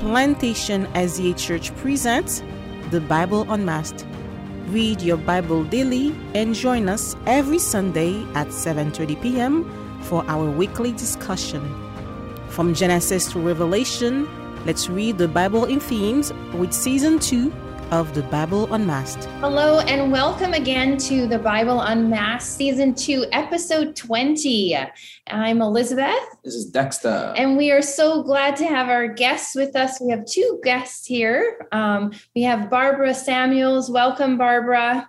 Plantation SDA Church presents the Bible Unmasked. Read your Bible daily and join us every Sunday at 7:30 p.m. for our weekly discussion. From Genesis to Revelation, let's read the Bible in themes with season 2 of the Bible Unmasked. Hello and welcome again to the Bible Unmasked Season 2, Episode 20. I'm Elizabeth. This is Dexter. And we are so glad to have our guests with us. We have two guests here. Um, we have Barbara Samuels. Welcome, Barbara.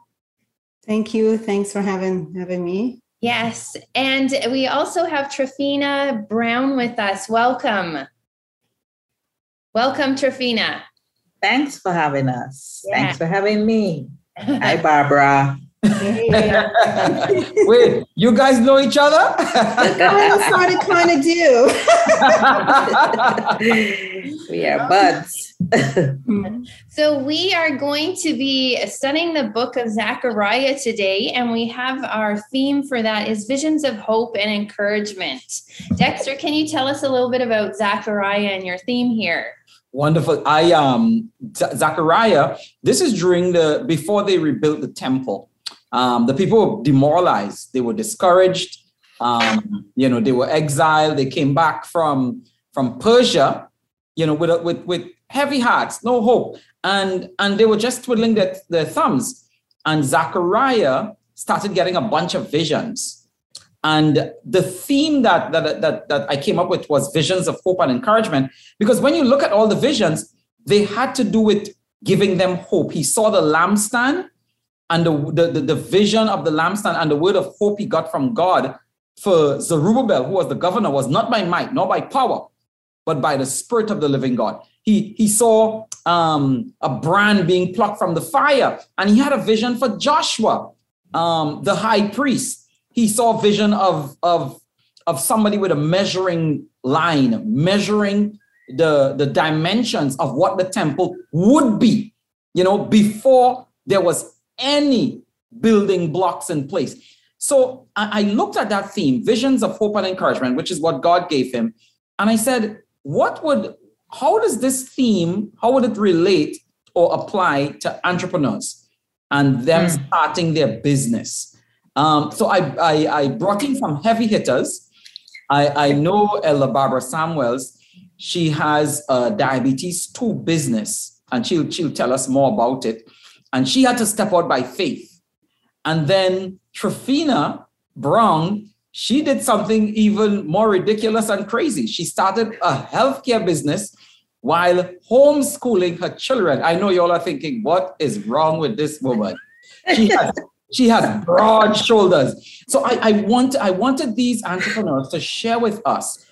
Thank you. Thanks for having having me. Yes. And we also have Triffina Brown with us. Welcome. Welcome, Triffina. Thanks for having us. Yeah. Thanks for having me. Hi, Barbara. Wait, you guys know each other? I started kind of do. we are buds. So, we are going to be studying the book of Zechariah today, and we have our theme for that is visions of hope and encouragement. Dexter, can you tell us a little bit about Zechariah and your theme here? Wonderful. I um Zechariah, this is during the before they rebuilt the temple. Um, the people were demoralized, they were discouraged, um, you know, they were exiled, they came back from from Persia, you know, with with with heavy hearts, no hope. And and they were just twiddling their, their thumbs. And Zechariah started getting a bunch of visions. And the theme that, that, that, that I came up with was visions of hope and encouragement. Because when you look at all the visions, they had to do with giving them hope. He saw the lampstand and the, the, the, the vision of the lampstand and the word of hope he got from God for Zerubbabel, who was the governor, was not by might, nor by power, but by the spirit of the living God. He, he saw um, a brand being plucked from the fire, and he had a vision for Joshua, um, the high priest he saw a vision of of of somebody with a measuring line measuring the the dimensions of what the temple would be you know before there was any building blocks in place so I, I looked at that theme visions of hope and encouragement which is what god gave him and i said what would how does this theme how would it relate or apply to entrepreneurs and them Hmm. starting their business um, so I, I, I brought in some heavy hitters. I, I know Elder Barbara Samuels. She has a diabetes 2 business, and she'll, she'll tell us more about it. And she had to step out by faith. And then Triffina Brown, she did something even more ridiculous and crazy. She started a healthcare business while homeschooling her children. I know y'all are thinking, what is wrong with this woman? She has she has broad shoulders. So I, I want I wanted these entrepreneurs to share with us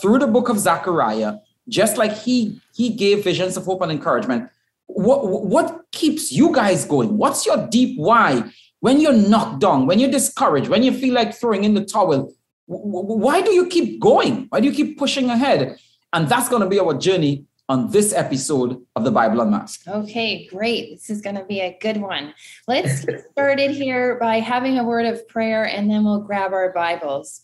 through the book of Zechariah, just like he he gave visions of hope and encouragement. What what keeps you guys going? What's your deep why when you're knocked down, when you're discouraged, when you feel like throwing in the towel? Why do you keep going? Why do you keep pushing ahead? And that's going to be our journey on this episode of the Bible Unmasked. Okay, great. This is going to be a good one. Let's get started here by having a word of prayer and then we'll grab our Bibles.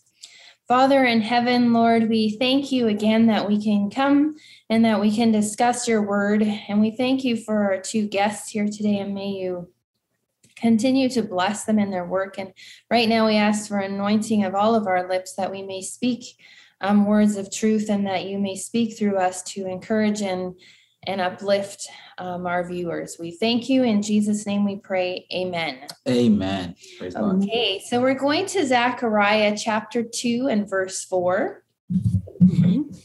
Father in heaven, Lord, we thank you again that we can come and that we can discuss your word. And we thank you for our two guests here today, and may you continue to bless them in their work. And right now, we ask for anointing of all of our lips that we may speak um, words of truth and that you may speak through us to encourage and and uplift um, our viewers. We thank you in Jesus' name. We pray. Amen. Amen. Praise God. Okay, so we're going to Zechariah chapter 2 and verse 4.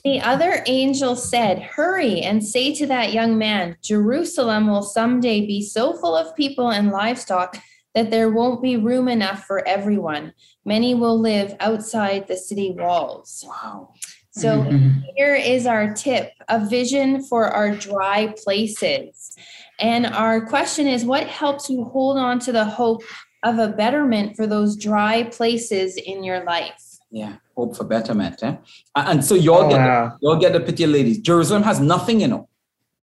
The other angel said, Hurry and say to that young man, Jerusalem will someday be so full of people and livestock that there won't be room enough for everyone. Many will live outside the city walls. Wow. So Mhm. here is our tip a vision for our dry places. And our question is what helps you hold on to the hope of a betterment for those dry places in your life? Yeah, hope for betterment. Eh? And so y'all Oh, get wow. the, y'all get the picture, ladies. Jerusalem has nothing, you know.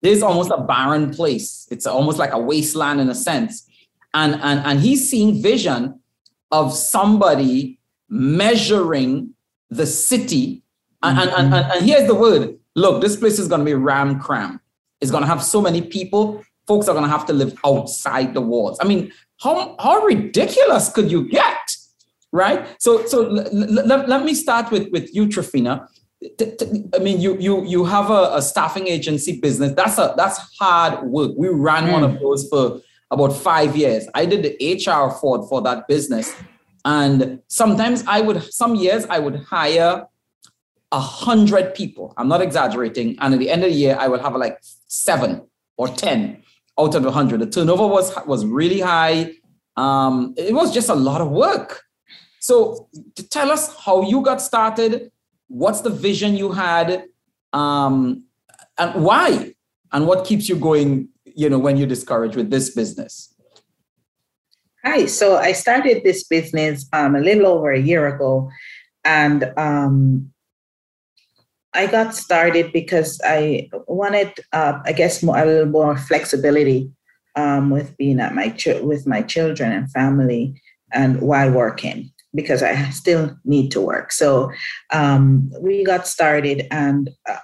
There's almost a barren place. It's almost like a wasteland in a sense. And and and he's seeing vision of somebody measuring the city. And, and, and, and, and here's the word look, this place is going to be ram cram. It's going to have so many people. Folks are going to have to live outside the walls. I mean, how, how ridiculous could you get? Right. So, so l- l- let me start with, with you, Triffina. I mean, you you you have a, a, staffing agency business. That's a that's hard work. We ran mm. one of those for about five years. I did the HR for for that business, and sometimes I would some years I would hire a hundred people. I'm not exaggerating. And at the end of the year, I would have like seven or ten out of a hundred. The turnover was was really high. Um, it was just a lot of work. So to tell us how you got started what's the vision you had um, and why and what keeps you going you know when you're discouraged with this business hi so i started this business um, a little over a year ago and um, i got started because i wanted uh, i guess more, a little more flexibility um, with being at my ch- with my children and family and while working because I still need to work. So um, we got started, and uh,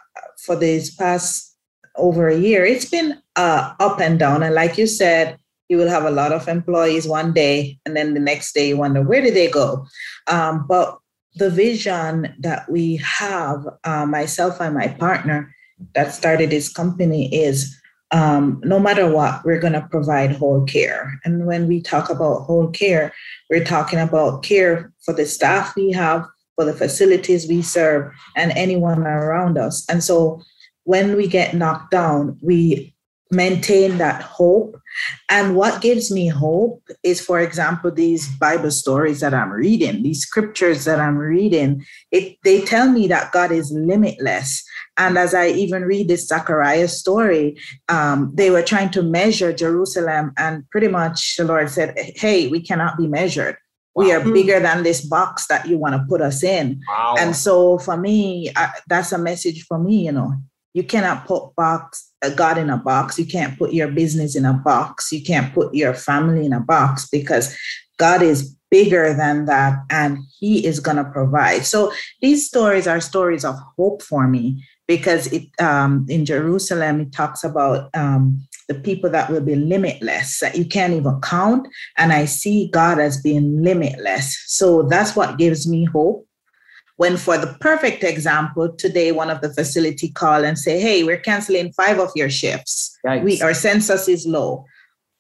for this past over a year, it's been uh, up and down. And like you said, you will have a lot of employees one day, and then the next day you wonder where did they go. Um, but the vision that we have, uh, myself and my partner that started this company, is um, no matter what, we're going to provide whole care. And when we talk about whole care, we're talking about care for the staff we have, for the facilities we serve, and anyone around us. And so when we get knocked down, we maintain that hope. And what gives me hope is, for example, these Bible stories that I'm reading, these scriptures that I'm reading, it, they tell me that God is limitless. And as I even read this Zechariah story, um, they were trying to measure Jerusalem, and pretty much the Lord said, Hey, we cannot be measured. Wow. We are bigger than this box that you want to put us in. Wow. And so for me, I, that's a message for me, you know. You cannot put box God in a box. You can't put your business in a box. You can't put your family in a box because God is bigger than that and he is going to provide. So these stories are stories of hope for me because it um, in Jerusalem it talks about um, the people that will be limitless that you can't even count, and I see God as being limitless. So that's what gives me hope. When, for the perfect example, today one of the facility call and say, "Hey, we're canceling five of your shifts. Yikes. We our census is low."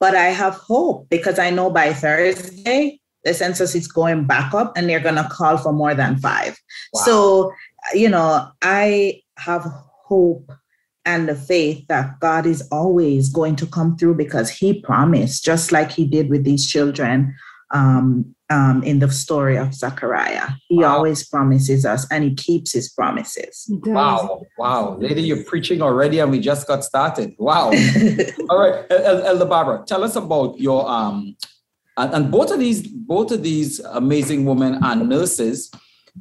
But I have hope because I know by Thursday the census is going back up and they're going to call for more than five. Wow. So, you know, I have hope and the faith that God is always going to come through because He promised, just like He did with these children um, um, in the story of Zechariah. He wow. always promises us and He keeps His promises. Wow, wow. Lady, you're preaching already and we just got started. Wow. All right, Elder Barbara, tell us about your. Um, and, and both of these, both of these amazing women are nurses.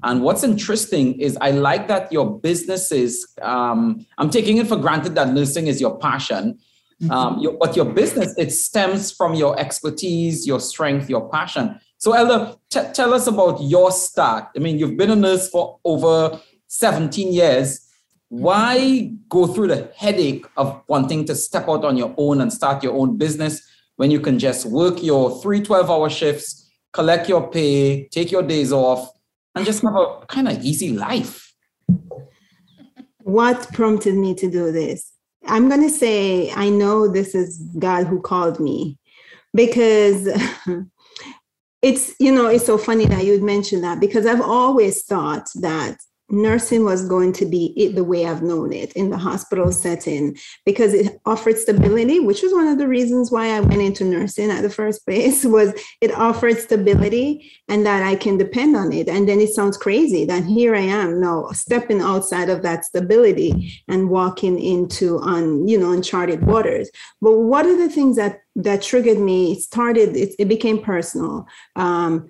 And what's interesting is I like that your businesses, um, I'm taking it for granted that nursing is your passion. Mm-hmm. Um, your, but your business, it stems from your expertise, your strength, your passion. So, Elder, t- tell us about your start. I mean, you've been a nurse for over 17 years. Why go through the headache of wanting to step out on your own and start your own business when you can just work your three 12 hour shifts, collect your pay, take your days off, and just have a kind of easy life. What prompted me to do this? I'm going to say, I know this is God who called me because it's, you know, it's so funny that you'd mention that because I've always thought that nursing was going to be it the way I've known it in the hospital setting because it offered stability, which was one of the reasons why I went into nursing at the first place was it offered stability and that I can depend on it. And then it sounds crazy that here I am now stepping outside of that stability and walking into on you know uncharted waters. But what are the things that that triggered me? It started. It, it became personal. Um,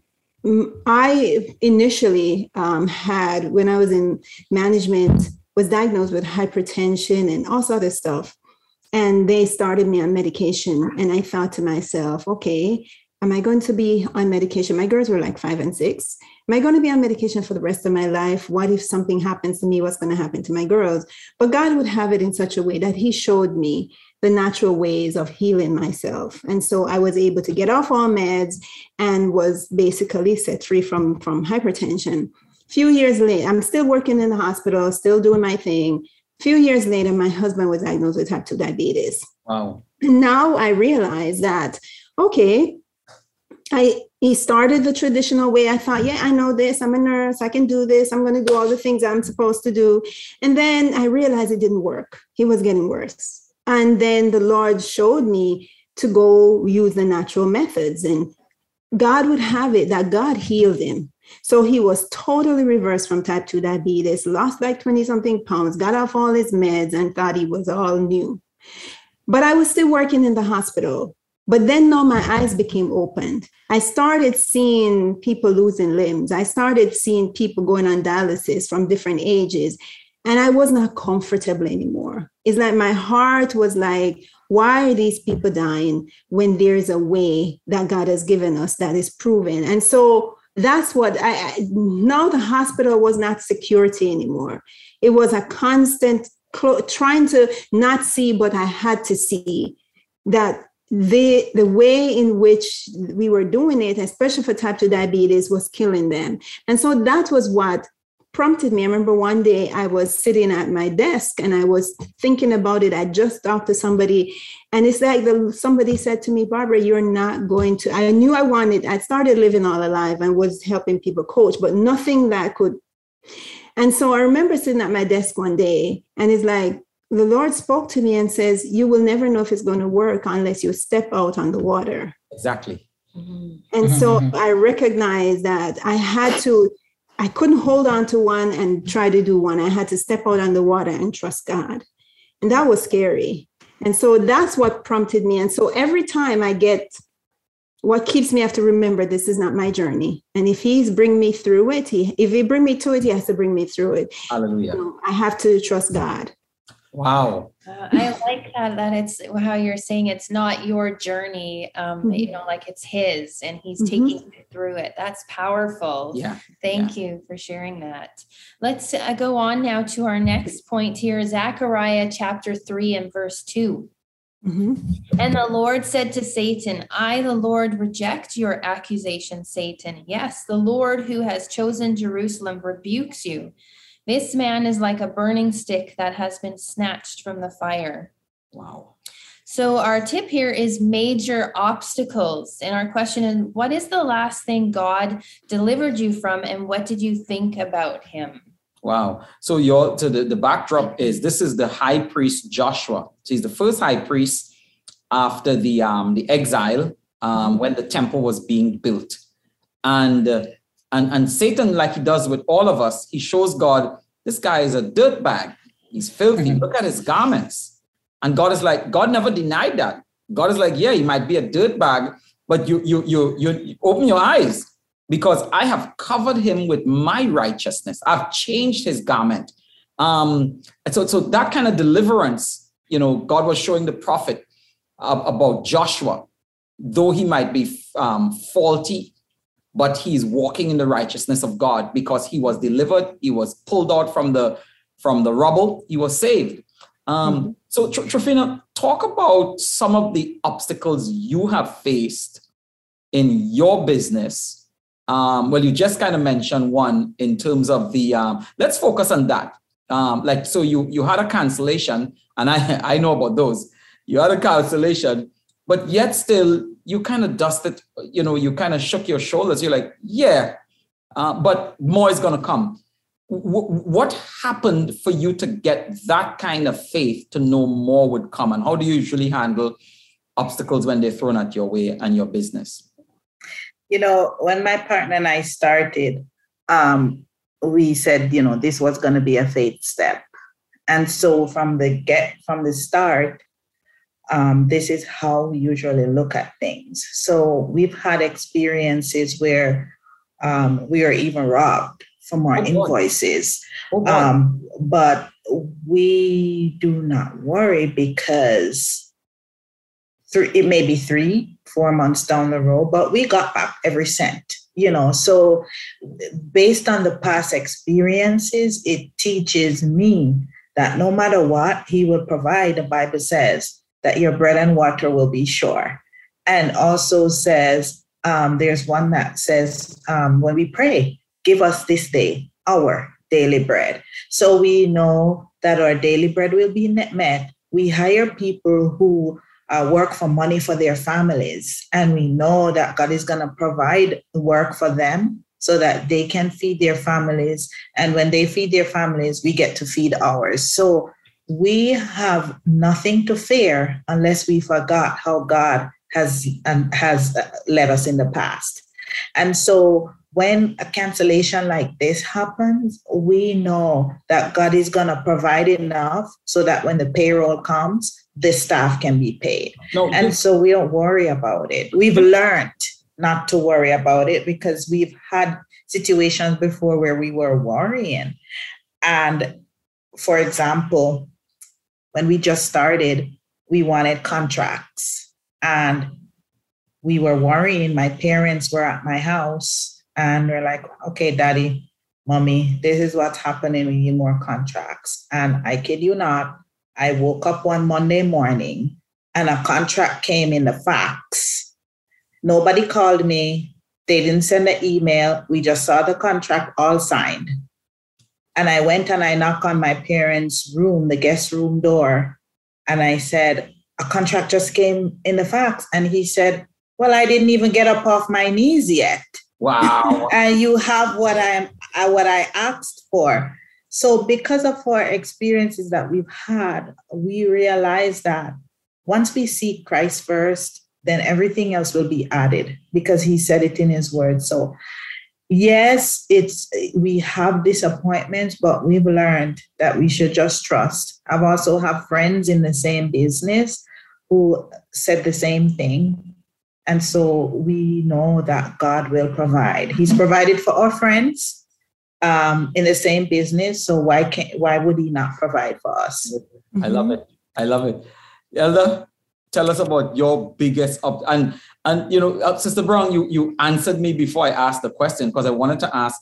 I initially um, had, when I was in management, was diagnosed with hypertension and all sort of stuff. And they started me on medication. And I thought to myself, okay, am I going to be on medication? My girls were like five and six. am I going to be on medication for the rest of my life? What if something happens to me? What's going to happen to my girls? But God would have it in such a way that He showed me the natural ways of healing myself. And so I was able to get off all meds and was basically set free from, from hypertension. A few years later, I'm still working in the hospital, still doing my thing. A few years later, my husband was diagnosed with type 2 diabetes. Wow. And now I realize that, okay, I he started the traditional way. I thought, yeah, I know this. I'm a nurse. I can do this. I'm going to do all the things I'm supposed to do. And then I realized it didn't work. He was getting worse. And then the Lord showed me to go use the natural methods. And God would have it that God healed him. So he was totally reversed from type 2 diabetes, lost like 20 something pounds, got off all his meds, and thought he was all new. But I was still working in the hospital. But then now my eyes became opened. I started seeing people losing limbs. I started seeing people going on dialysis from different ages. And I was not comfortable anymore. It's like my heart was like, why are these people dying when there's a way that God has given us that is proven? And so that's what I, I now the hospital was not security anymore. It was a constant cl- trying to not see, but I had to see that the the way in which we were doing it, especially for type 2 diabetes, was killing them. And so that was what prompted me. I remember one day I was sitting at my desk and I was thinking about it. I just talked to somebody, and it's like the, somebody said to me, Barbara, you're not going to. I knew I wanted, I started living all alive and was helping people coach, but nothing that could. And so I remember sitting at my desk one day, and it's like, the Lord spoke to me and says, You will never know if it's going to work unless you step out on the water. Exactly. Mm-hmm. And so mm-hmm. I recognized that I had to I couldn't hold on to one and try to do one. I had to step out on the water and trust God. And that was scary. And so that's what prompted me. And so every time I get what keeps me, I have to remember this is not my journey. And if he's bring me through it, he if he bring me to it, he has to bring me through it. Hallelujah. So I have to trust God. Wow. Uh, I like that that it's how you're saying it's not your journey, um, Mhm. you know, like it's his, and he's Mhm. taking you through it. That's powerful. Yeah. Thank you for sharing that. Let's uh, go on now to our next point here, Zechariah chapter three and verse two. Mhm. And the Lord said to Satan, I, the Lord, reject your accusation, Satan. Yes, the Lord who has chosen Jerusalem rebukes you. This man is like a burning stick that has been snatched from the fire. Wow. So, our tip here is major obstacles. And our question is what is the last thing God delivered you from, and what did you think about him? Wow. So your so the, the backdrop is this is the high priest Joshua. So he's the first high priest after the um the exile um when the temple was being built. And uh, and and Satan, like he does with all of us, he shows God, this guy is a dirt bag. He's filthy. Mhm. Look at his garments. And God is like, God never denied that. God is like, yeah, he might be a dirt bag, but you you you you, you open your eyes because I have covered him with my righteousness. I've changed his garment. Um, and so, so that kind of deliverance, you know, God was showing the prophet uh, about Joshua, though he might be um, faulty, but he's walking in the righteousness of God because he was delivered. He was pulled out from the from the rubble. He was saved. Um, So, Tr- Triffina, talk about some of the obstacles you have faced in your business um, well, you just kind of mentioned one in terms of the. Um, let's focus on that. Um, like, so you you had a cancellation, and I I know about those. You had a cancellation, but yet still you kind of dusted. You know, you kind of shook your shoulders. You're like, yeah, uh, but more is gonna come. W- what happened for you to get that kind of faith to know more would come, and how do you usually handle obstacles when they're thrown at your way and your business? you know, when my partner and I started, um, we said, you know, this was going to be a faith step. And so from the get from the start, um, this is how we usually look at things. So we've had experiences where um, we are even robbed from our Oh, invoices. Oh. Um, but we do not worry because three, it may be three, four months down the road, but we got back every cent. you know so based on the past experiences it teaches me that no matter what he will provide the bible says that your bread and water will be sure and also says um, there's one that says um, when we pray give us this day our daily bread so we know that our daily bread will be met we hire people who uh, work for money for their families. And we know that God is going to provide work for them so that they can feed their families. And when they feed their families, we get to feed ours. So we have nothing to fear unless we forgot how God has and has uh, led us in the past. And so when a cancellation like this happens, we know that God is going to provide enough so that when the payroll comes, the staff can be paid. No, and so we don't worry about it. We've learned not to worry about it because we've had situations before where we were worrying. And for example, when we just started, we wanted contracts and we were worrying. My parents were at my house and we're like, okay, daddy, mommy, this is what's happening. We need more contracts. And I kid you not, I woke up one Monday morning and a contract came in the fax. Nobody called me. They didn't send an email. We just saw the contract all signed. And I went and I knocked on my parents' room, the guest room door, and I said, A contract just came in the fax. And he said, Well, I didn't even get up off my knees yet. Wow. and you have what I'm uh, what I asked for. So, because of our experiences that we've had, we realize that once we seek Christ first, then everything else will be added because he said it in his word. So, yes, it's we have disappointments, but we've learned that we should just trust. I've also have friends in the same business who said the same thing. And so we know that God will provide. He's provided for our friends um, in the same business. So why can't why would he not provide for us? I love it. I love it. Elder, tell us about your biggest up and and you know, uh, Sister Brown, you you answered me before I asked the question because I wanted to ask.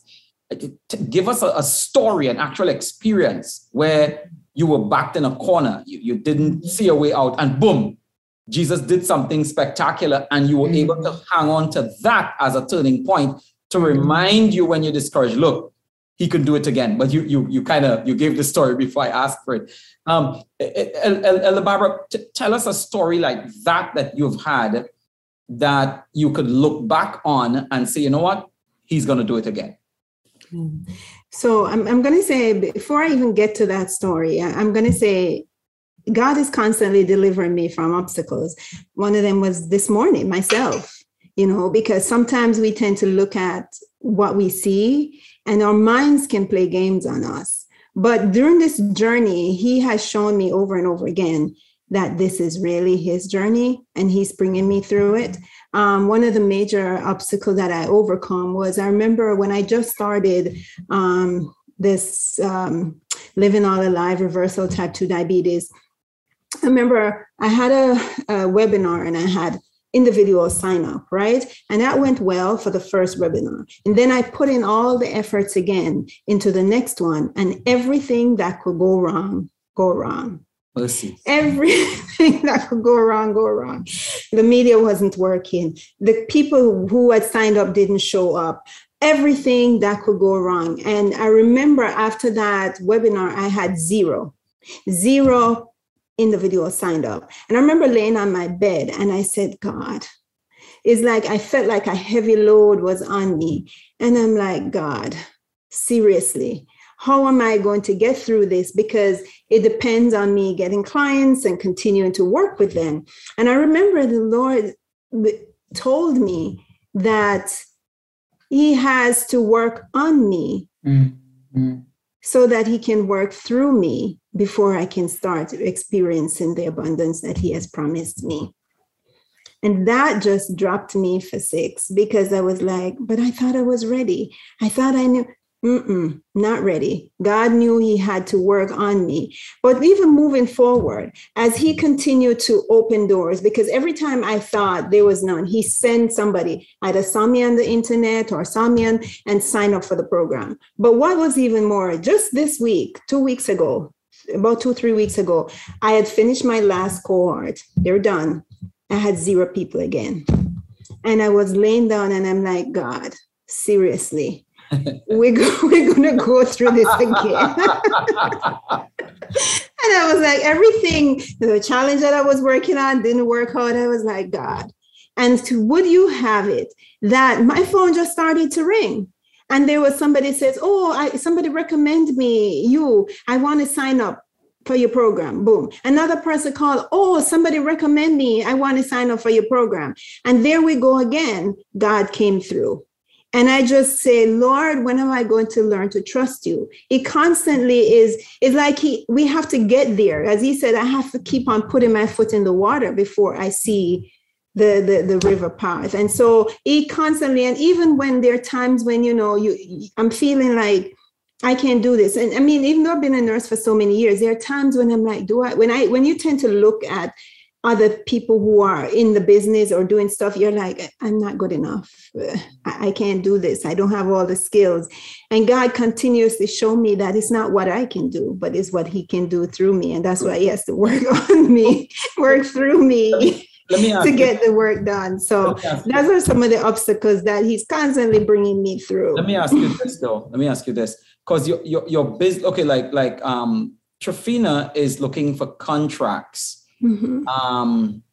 Give us a, a, story, an actual experience where you were backed in a corner, you, you didn't see a way out, and boom, Jesus did something spectacular, and you were mm-hmm. able to hang on to that as a turning point to remind you when you're discouraged. Look, he could do it again. But you you you kind of you gave the story before I asked for it. Um, Elder Barbara, t- tell us a story like that that you've had that you could look back on and say, you know what, he's going to do it again. Mm. So I'm I'm going to say before I even get to that story, I'm going to say. God is constantly delivering me from obstacles. One of them was this morning, myself, you know, because sometimes we tend to look at what we see and our minds can play games on us. But during this journey, he has shown me over and over again that this is really his journey and he's bringing me through it. Um, one of the major obstacles that I overcome was I remember when I just started um, this um, living all alive reversal type 2 diabetes. I remember I had a, a webinar and I had individual sign up, right? And that went well for the first webinar. And then I put in all the efforts again into the next one, and everything that could go wrong, go wrong. Mercy. Everything that could go wrong, go wrong. The media wasn't working. The people who had signed up didn't show up. Everything that could go wrong. And I remember after that webinar, I had zero, zero individual signed up. And I remember laying on my bed and I said, God, it's like I felt like a heavy load was on me. And I'm like, God, seriously, how am I going to get through this? Because it depends on me getting clients and continuing to work with them. And I remember the Lord told me that He has to work on me. Mm-hmm so that he can work through me before I can start experiencing the abundance that he has promised me. And that just dropped me for six because I was like, but I thought I was ready. I thought I knew. Mm-mm, not ready. God knew He had to work on me. But even moving forward, as He continued to open doors, because every time I thought there was none, He sent somebody, either saw me on the internet or saw me on and sign up for the program. But what was even more, just this week, two weeks ago, about two, three weeks ago, I had finished my last cohort. They're done. I had zero people again. And I was laying down and I'm like, God, seriously, we're, go- we're going to go through this again. and I was like, everything, the challenge that I was working on didn't work out. I was like, God. And to, would you have it that my phone just started to ring? And there was somebody says, "Oh, I, somebody recommend me you. I want to sign up for your program. Boom. Another person called, oh, somebody recommend me. I want to sign up for your program. And there we go again. God came through. And I just say, Lord, when am I going to learn to trust you? It constantly is, it's like he we have to get there. As he said, I have to keep on putting my foot in the water before I see the, the, the river path. And so he constantly, and even when there are times when, you know, you I'm feeling like I can't do this. And I mean, even though I've been a nurse for so many years, there are times when I'm like, do I, when I, when you tend to look at other people who are in the business or doing stuff, you're like, I'm not good enough. I, can't do this. I don't have all the skills. And God continuously show me that it's not what I can do, but it's what He can do through me. And that's why He has to work on me, work through me. To get you, the work done. So those are some of the obstacles that he's constantly bringing me through. Let me ask you this though. Let me ask you this because your your your business okay like like um Triffina is looking for contracts. Mm-hmm. Um,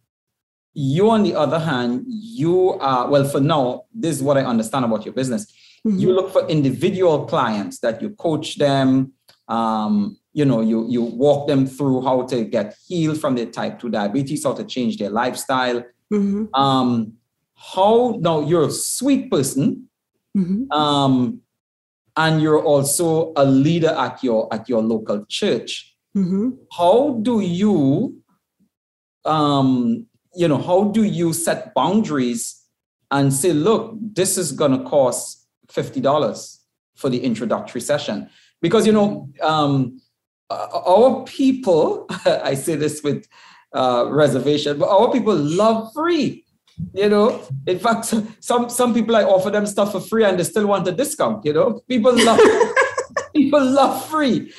you on the other hand, you are well for now. This is what I understand about your business. Mm-hmm. You look for individual clients that you coach them. Um, you know, you you walk them through how to get healed from their type two diabetes, how to change their lifestyle. Mm-hmm. Um, how now you're a sweet person. Mm-hmm. Um, and you're also a leader at your at your local church mm-hmm. how do you um you know how do you set boundaries and say look this is going to cost $50 for the introductory session because you know um our people i say this with uh, reservation but our people love free you know, in fact, some some people I offer them stuff for free and they still want a discount. You know, people love people love free.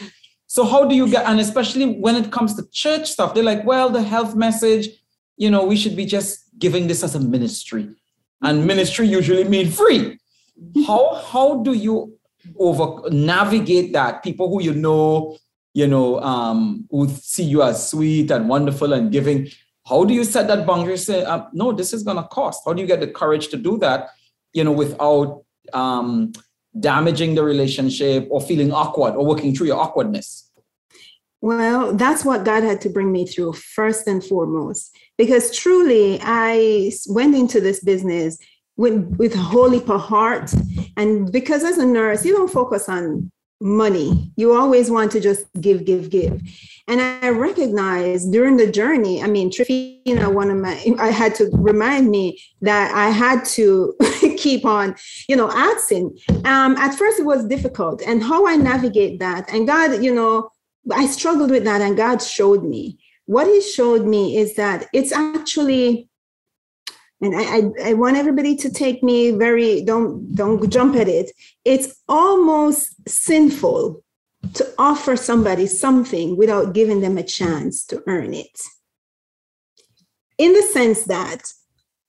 So how do you get? And especially when it comes to church stuff, they're like, well, the health message, you know, we should be just giving this as a ministry, and ministry usually mean free. How how do you over navigate that? People who you know, you know, um, who see you as sweet and wonderful and giving how do you set that boundary? Say, uh, no, this is to cost. How do you get the courage to do that? You know, without um, damaging the relationship or feeling awkward or working through your awkwardness. Well, that's what God had to bring me through first and foremost, because truly I went into this business with with holy heart, and because as a nurse, you don't focus on money. You always want to just give, give, give. And I recognize during the journey, I mean, Triffina, one of my, I had to remind me that I had to keep on, you know, asking. Um, at first, it was difficult, and how I navigate that. And God, you know, I struggled with that, and God showed me. What He showed me is that it's actually and I, I, I, want everybody to take me very don't don't jump at it. It's almost sinful to offer somebody something without giving them a chance to earn it. In the sense that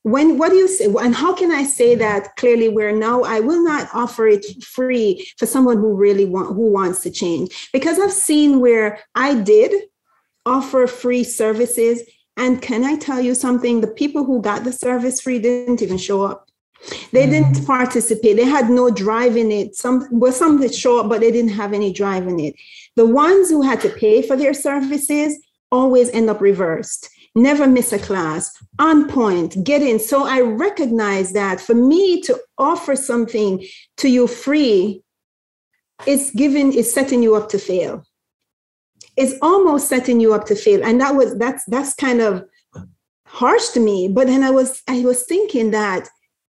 when what do you say and how can i say that clearly where now i will not offer it free for someone who really want who wants to change? Because i've seen where i did offer free services and can I tell you something? The people who got the service free didn't even show up. They didn't mm-hmm. participate. They had no drive in it. Some well, some did show up, but they didn't have any drive in it. The ones who had to pay for their services always end up reversed. Never miss a class, on point, get in. So I recognize that for me to offer something to you free, it's giving, it's setting you up to fail it's almost setting you up to fail. And that was that's that's kind of harsh to me but then i was i was thinking that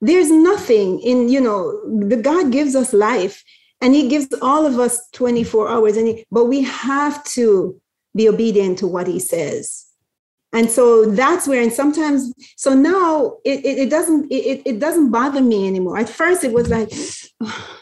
there's nothing in you know the god gives us life and he gives all of us 24 hours and he, but we have to be obedient to what he says. And so that's where and sometimes so now it, it, it doesn't it, it doesn't bother me anymore. At first it was like oh,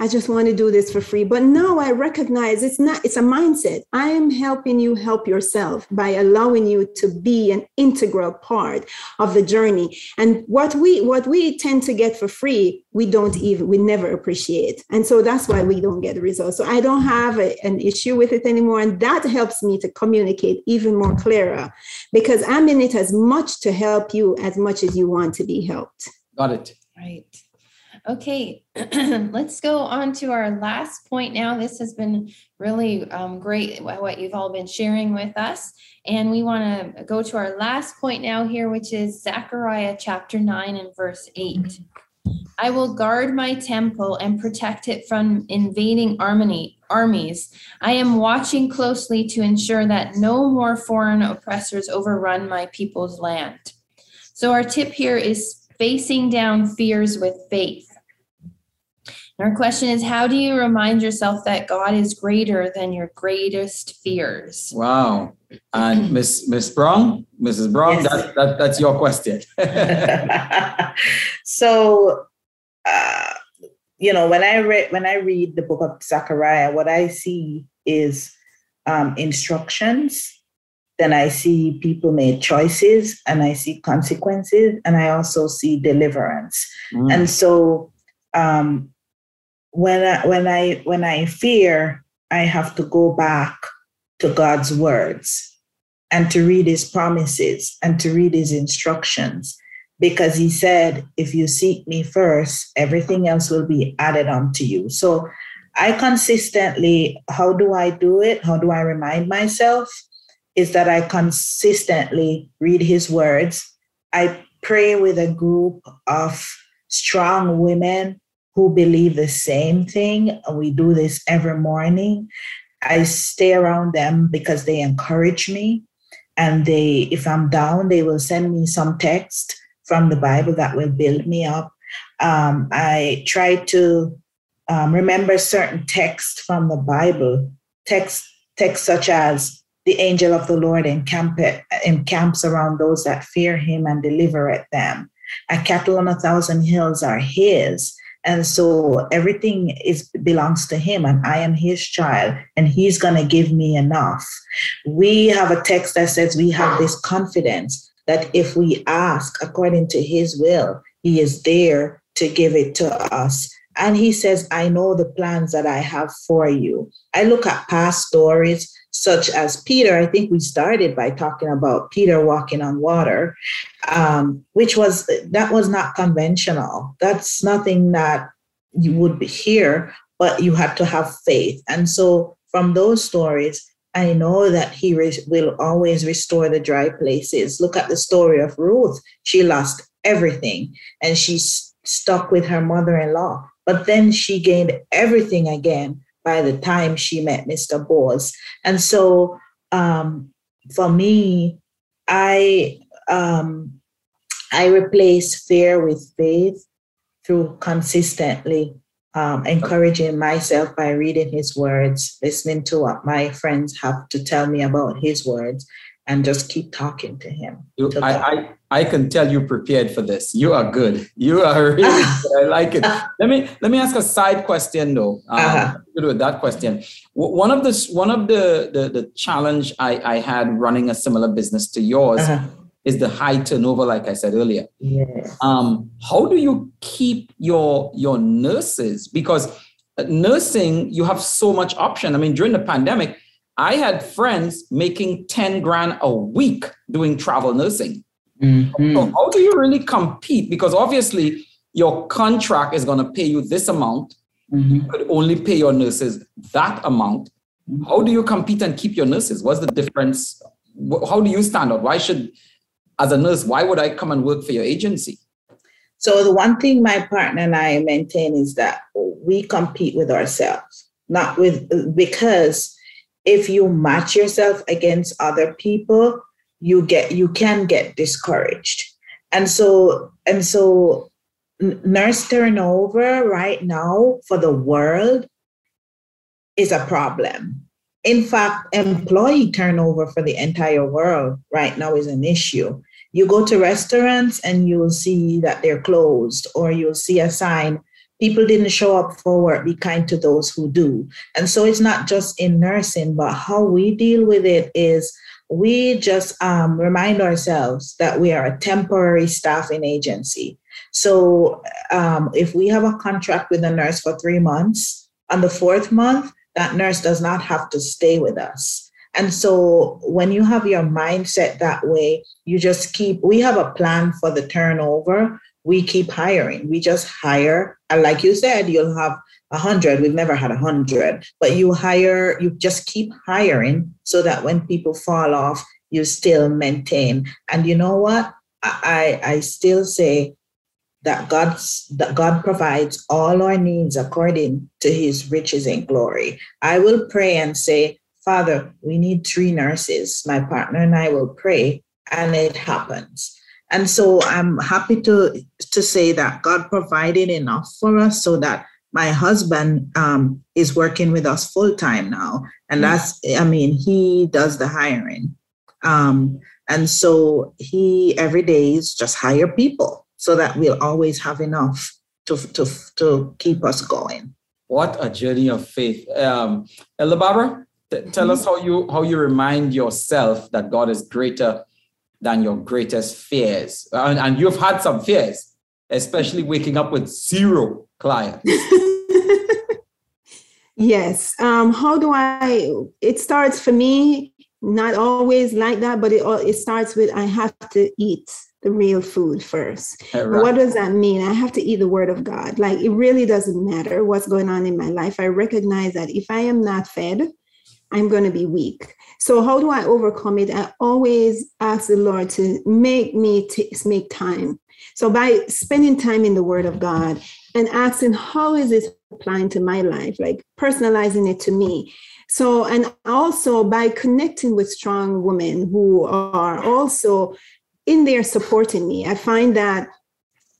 I just want to do this for free. But now I recognize it's not, it's a mindset. I am helping you help yourself by allowing you to be an integral part of the journey. And what we what we tend to get for free, we don't even we never appreciate. And so that's why we don't get the results. So I don't have a, an issue with it anymore. And that helps me to communicate even more clearer because I'm in it as much to help you as much as you want to be helped. Got it. Right. Okay, let's go on to our last point now. This has been really um, great what you've all been sharing with us. And we want to go to our last point now here, which is Zechariah chapter 9 and verse 8. I will guard my temple and protect it from invading army, armies. I am watching closely to ensure that no more foreign oppressors overrun my people's land. So, our tip here is facing down fears with faith. Our question is How do you remind yourself that God is greater than your greatest fears? Wow. And Miss Miss Brown, Mrs. Brown, yes. that, that, that's your question. so, uh, you know, when I read when I read the book of Zechariah, what I see is um, instructions. Then I see people made choices, and I see consequences, and I also see deliverance. Mm. And so, um, when I, when I when I fear, I have to go back to God's words and to read his promises and to read his instructions. Because he said if you seek me first everything else will be added unto you. So i consistently how do i do it? How do i remind myself? Is that i consistently read his words. I pray with a group of strong women who believe the same thing. We do this every morning. I stay around them because they encourage me. And they, if I'm down, they will send me some text from the Bible that will build me up. Um, I try to um, remember certain texts from the Bible, text texts such as the angel of the Lord encamp, encamps around those that fear him and delivereth them. A cattle on a thousand hills are his, and so everything is belongs to him and i am his child and he's going to give me enough. We have a text that says we have this confidence that if we ask according to his will he is there to give it to us. And he says i know the plans that i have for you. I look at past stories such as Peter. I think we started by talking about Peter walking on water, um, which was that was not conventional. That's nothing that you would hear, but you had to have faith. And so from those stories, I know that he re- will always restore the dry places. Look at the story of Ruth. She lost everything and she's stuck with her mother in law, but then she gained everything again by the time she met Mr. Boaz. And so um, for me, I um, I replace fear with faith through consistently um, encouraging myself by reading his words, listening to what my friends have to tell me about his words, and just keep talking to him. You, to I, I, I can tell you prepared for this. You are good. You are really good. I like it. Let me let me ask a side question though. Um, uh-huh. With that question, one of the one of the the, the challenge I, I had running a similar business to yours uh-huh. is the high turnover, like I said earlier. Yes. Um, how do you keep your your nurses? Because nursing, you have so much option. I mean, during the pandemic, I had friends making 10 grand a week doing travel nursing. Mm-hmm. So how do you really compete? Because obviously your contract is going to pay you this amount. Mm-hmm. You could only pay your nurses that amount. Mm-hmm. How do you compete and keep your nurses? What's the difference? How do you stand out? Why should, as a nurse, why would I come and work for your agency? So the one thing my partner and I maintain is that we compete with ourselves, not with because if you match yourself against other people, you get you can get discouraged. And so and so nurse turnover right now for the world is a problem. In fact, employee turnover for the entire world right now is an issue. You go to restaurants and you will see that they're closed, or you'll see a sign people didn't show up for work, be kind to those who do. And so it's not just in nursing, but how we deal with it is we just um, remind ourselves that we are a temporary staffing agency. So um, if we have a contract with a nurse for three months, on the fourth month, that nurse does not have to stay with us. And so when you have your mindset that way, you just keep, we have a plan for the turnover. We keep hiring. We just hire. And like you said, you'll have a hundred. We've never had a hundred, but you hire, you just keep hiring so that when people fall off, you still maintain. And you know what? I, I still say that God's that God provides all our needs according to his riches and glory. I will pray and say, Father, we need three nurses. My partner and I will pray, and it happens. And so I'm happy to to say that God provided enough for us so that my husband um, is working with us full time now, and that's I mean he does the hiring, um, and so he every day is just hire people so that we'll always have enough to, to, to keep us going. What a journey of faith. Um, Elder Barbara, t- tell us how you how you remind yourself that God is greater than your greatest fears. And, and you've had some fears, especially waking up with zero clients. yes. Um, how do I? It starts for me, not always like that, but it, it starts with I have to eat the real food first. Right. What does that mean? I have to eat the word of God. Like it really doesn't matter what's going on in my life. I recognize that if I am not fed, I'm going to be weak. So how do I overcome it? I always ask the Lord to make me t- make time. So by spending time in the word of God and asking how is this applying to my life, like personalizing it to me. So, and also by connecting with strong women who are also in there supporting me. I find that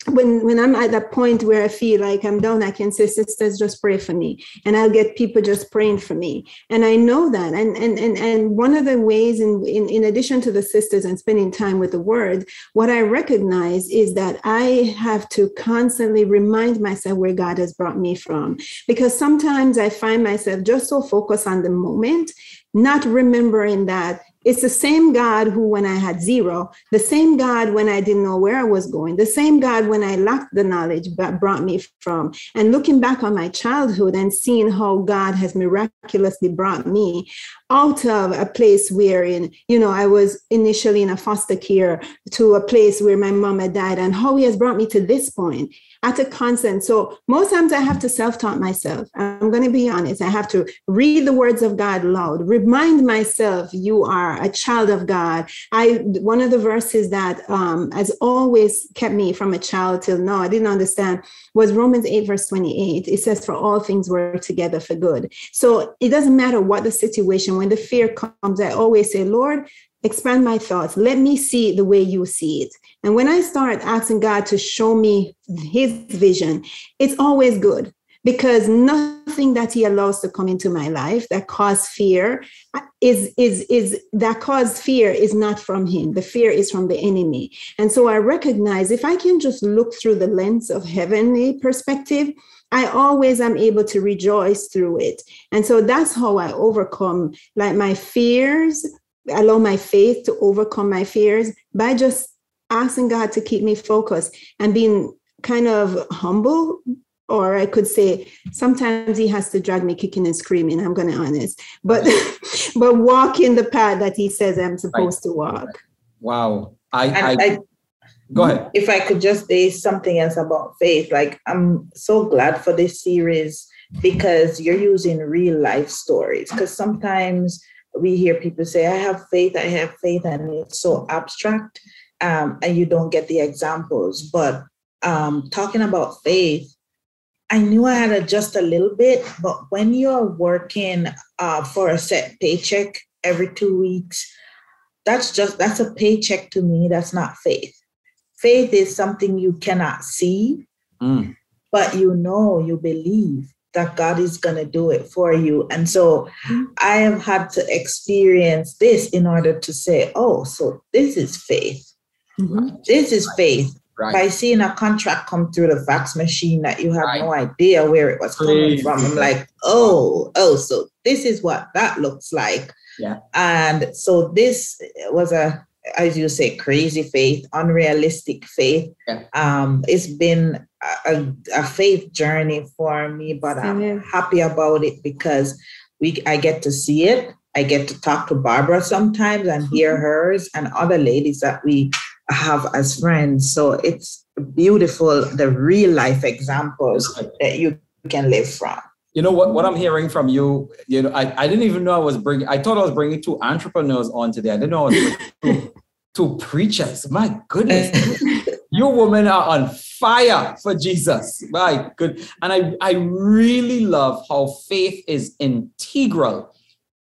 when when I'm at that point where I feel like I'm down, I can say, sisters, just pray for me. And I'll get people just praying for me. And I know that. And and and, and one of the ways in, in, in addition to the sisters and spending time with the word, what I recognize is that I have to constantly remind myself where God has brought me from. Because sometimes I find myself just so focused on the moment, not remembering that it's the same God who, when I had zero, the same God when I didn't know where I was going, the same God when I lacked the knowledge that brought me from. And looking back on my childhood and seeing how God has miraculously brought me out of a place where in you know i was initially in a foster care to a place where my mom had died. And how he has brought me to this point at a constant. So most times i have to self-taught myself. I'm going to be honest. I have to read the words of god loud. Remind myself you are a child of god. I one of the verses that um, has always kept me from a child till now i didn't understand was romans 8 verse 28 it says for all things work together for good. So it doesn't matter what the situation when the fear comes, I always say, Lord, expand my thoughts. Let me see the way you see it. And when I start asking God to show me his vision, it's always good because nothing that he allows to come into my life that cause fear is is is that cause fear is not from him the fear is from the enemy and so i recognize if i can just look through the lens of heavenly perspective I always am able to rejoice through it. And so that's how I overcome like my fears, allow my faith to overcome my fears by just asking God to keep me focused and being kind of humble. Or I could say sometimes he has to drag me kicking and screaming, I'm gonna honest. But but walking the path that he says I'm supposed right. to walk. Wow. I, I, I Go ahead. If I could just say something else about faith, like I'm so glad for this series because you're using real life stories. Because sometimes we hear people say, I have faith, I have faith, and it's so abstract um, and you don't get the examples. But um, talking about faith, I knew I had to adjust a little bit, but when you're working uh, for a set paycheck every two weeks, that's just that's a paycheck to me. That's not faith. Faith is something you cannot see, Mm. but you know, you believe that God is going to do it for you. And so I have had to experience this in order to say, oh, so this is faith. Mhm. This is faith. Right. By seeing a contract come through the fax machine that you have Right. no idea where it was coming Crazy. from, I'm like, oh, oh, so this is what that looks like. Yeah. And so this was a, as you say, crazy faith, unrealistic faith. Yeah. Um, it's been a, a, a faith journey for me, but I'm Yeah. happy about it because we I get to see it. I get to talk to Barbara sometimes and hear hers and other ladies that we have as friends. So it's beautiful, the real life examples that you can live from. You know what? What I'm hearing from you, you know, I, I didn't even know I was bringing. I thought I was bringing two entrepreneurs on today. I didn't know I was two, two preachers. My goodness, you women are on fire for Jesus. My good, and I I really love how faith is integral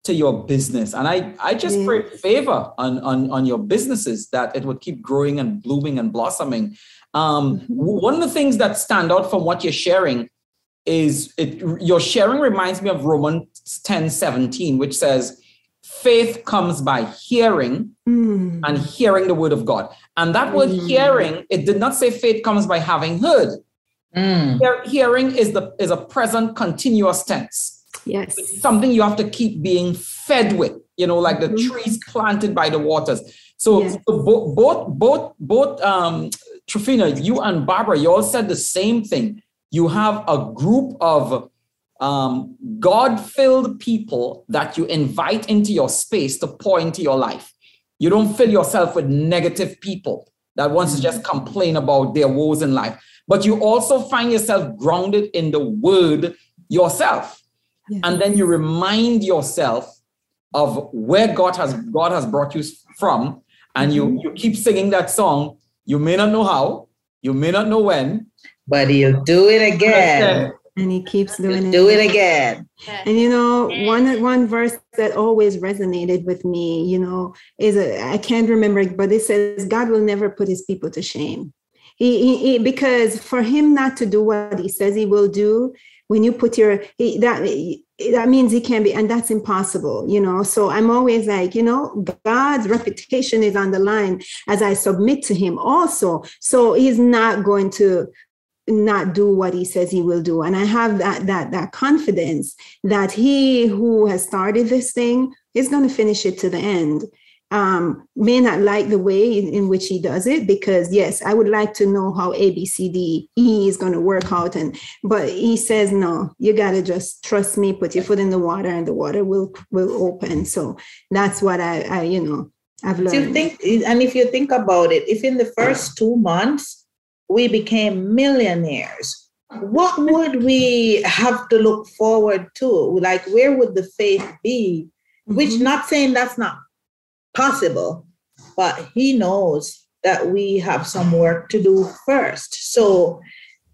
to your business, and I I just Yeah. pray favor on on on your businesses that it would keep growing and blooming and blossoming. Um, one of the things that stand out from what you're sharing is it your sharing reminds me of Romans 10 17, which says, faith comes by hearing Mm. and hearing the word of God. And that word Mm. hearing, it did not say faith comes by having heard. Mm. Hear- Hearing is the is a present continuous tense. Yes. It's something you have to keep being fed with, you know, like the Mhm. trees planted by the waters. So, Yes. so bo- both, both, both, um, you and Barbara, you all said the same thing. You have a group of um, God-filled people that you invite into your space to pour into your life. You don't fill yourself with negative people that wants to just complain about their woes in life, but you also find yourself grounded in the word yourself Yes. and then you remind yourself of where God has God has brought you from, and you mm-hmm. you keep singing that song. You may not know how, you may not know when. But he'll do it again. And he keeps doing it. do it again. And you know, one one verse that always resonated with me, you know, is a, I can't remember, it, but it says God will never put His people to shame. He, he, he- because for Him not to do what He says He will do, when you put your that that means He can be, and that's impossible, you know. So I'm always like, you know, God's reputation is on the line as I submit to Him also. So He's not going to not do what he says he will do and i have that that that confidence that he who has started this thing is going to finish it to the end um may not like the way in, in which he does it because yes i would like to know how a b c d e is going to work out and but he says no you got to just trust me put your foot in the water and the water will will open so that's what i i you know i've So learned you think, and if you think about it, if in the first two months we became millionaires, what would we have to look forward to? Like, where would the faith be? Which, Mhm. not saying that's not possible, but he knows that we have some work to do first. So,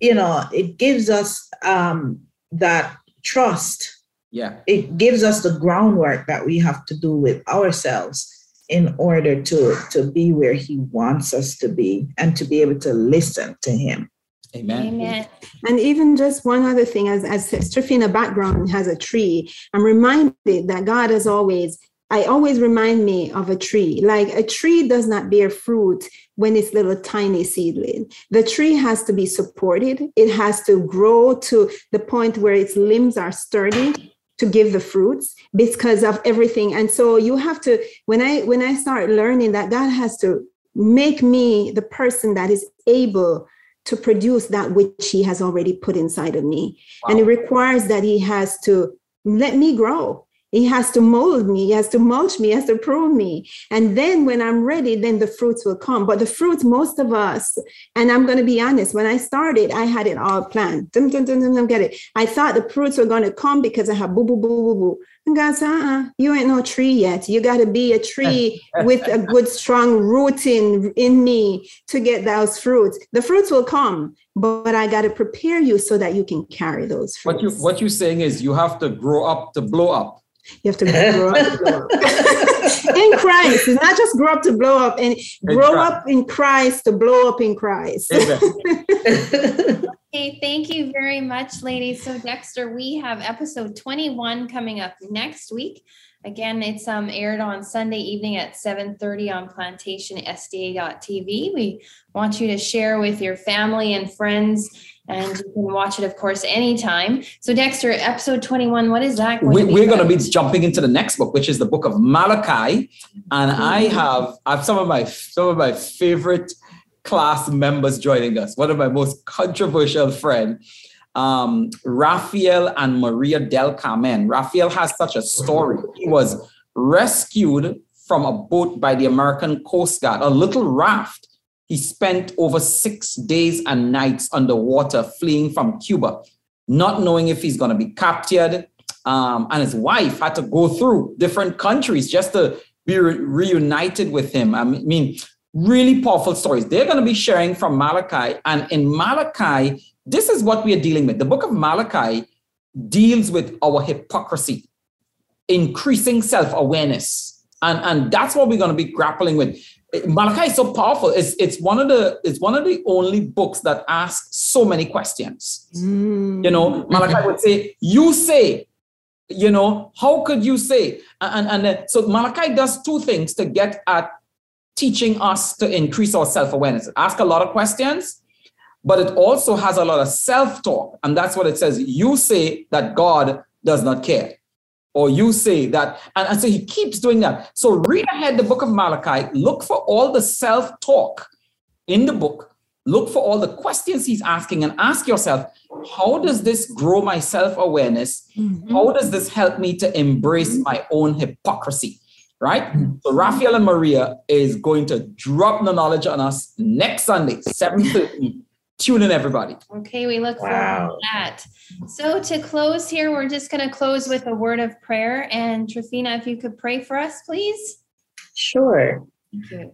you know, it gives us um, that trust Yeah. it gives us the groundwork that we have to do with ourselves in order to to be where he wants us to be and to be able to listen to him Amen. Amen. And even just one other thing, as as Triffina background has a tree, I'm reminded that God has always, I always remind me of a tree. Like a tree does not bear fruit when it's little tiny seedling. The tree has to be supported. It has to grow to the point where its limbs are sturdy to give the fruits because of everything. And so you have to, when I when I start learning that God has to make me the person that is able to produce that which he has already put inside of me. And it requires that he has to let me grow. He has to mold me, he has to mulch me, he has to prune me. And then when I'm ready, then the fruits will come. But the fruits, most of us, and I'm going to be honest, when I started, I had it all planned. Dum, dum, dum, dum, dum, get it. I thought the fruits were going to come because I have boo, boo, boo, boo, boo. And God said, uh-uh, you ain't no tree yet. You got to be a tree with a good, strong rooting in me to get those fruits. The fruits will come, but I got to prepare you so that you can carry those fruits. What you what you're saying is you have to grow up to blow up. You have to grow up, to blow up. in Christ. It's not just grow up to blow up, and grow Christ. up in Christ to blow up in Christ. Amen. Hey, thank you very much, ladies. So, Dexter, we have episode 21 coming up next week. Again, it's um, aired on Sunday evening at 7:30 on PlantationSDA.tv. We want you to share with your family and friends, and you can watch it, of course, anytime. So, Dexter, episode 21, what is that? Going we, we're going to be jumping into the next book, which is the book of Malachi, and mm-hmm. I have I have some of my some of my favorite class members joining us. One of my most controversial friends um, Rafael and Maria del Carmen. Raphael has such a story. He was rescued from a boat by the American Coast Guard, a little raft. He spent over six days and nights underwater fleeing from Cuba, not knowing if he's going to be captured. Um, and his wife had to go through different countries just to be re- reunited with him. I mean, really powerful stories. They're going to be sharing from Malachi. And in Malachi, this is what we are dealing with. The book of Malachi deals with our hypocrisy, increasing self awareness. And, and that's what we're going to be grappling with. Malachi is so powerful. It's, it's one of the it's one of the only books that asks so many questions. Mm. You know, Malachi would say, "You say," you know, how could you say? And and, and so Malachi does two things to get at teaching us to increase our self awareness. Ask a lot of questions but it also has a lot of self talk. And that's what it says. You say that God does not care. Or you say that, and, and so he keeps doing that. So read ahead the book of Malachi, look for all the self talk in the book, look for all the questions he's asking, and ask yourself, how does this grow my self awareness? Mm-hmm. How does this help me to embrace my own hypocrisy? Right? Mm-hmm. So Raphael and Maria is going to drop the knowledge on us next Sunday, 7:30 Tune in, everybody. Okay, we look wow. forward to that. So, to close here, we're just going to close with a word of prayer. And Triffina, if you could pray for us, please. Sure.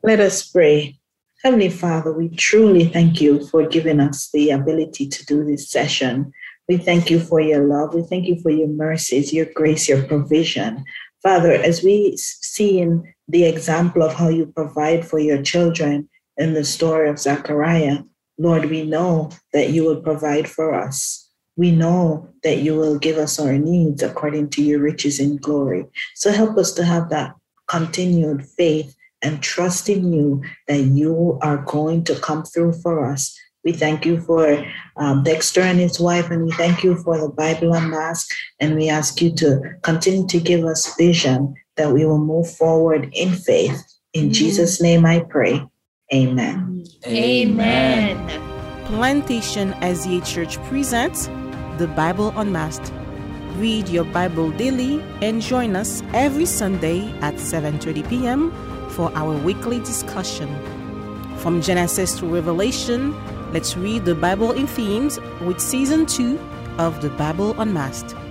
Let us pray. Heavenly Father, we truly thank you for giving us the ability to do this session. We thank you for your love. We thank you for your mercies, your grace, your provision. Father, as we see in the example of how you provide for your children in the story of Zechariah, Lord, we know that you will provide for us. We know that you will give us our needs according to your riches in glory. So help us to have that continued faith and trust in you that you are going to come through for us. We thank you for um, Dexter and his wife, and we thank you for the Bible and Unmasked. And we ask you to continue to give us vision that we will move forward in faith. In mm-hmm. Jesus' name I pray. Amen. Amen. Plantation SDA Church presents the Bible Unmasked. Read your Bible daily and join us every Sunday at 7:30 p.m. for our weekly discussion. From Genesis to Revelation, let's read the Bible in themes with season 2 of the Bible Unmasked.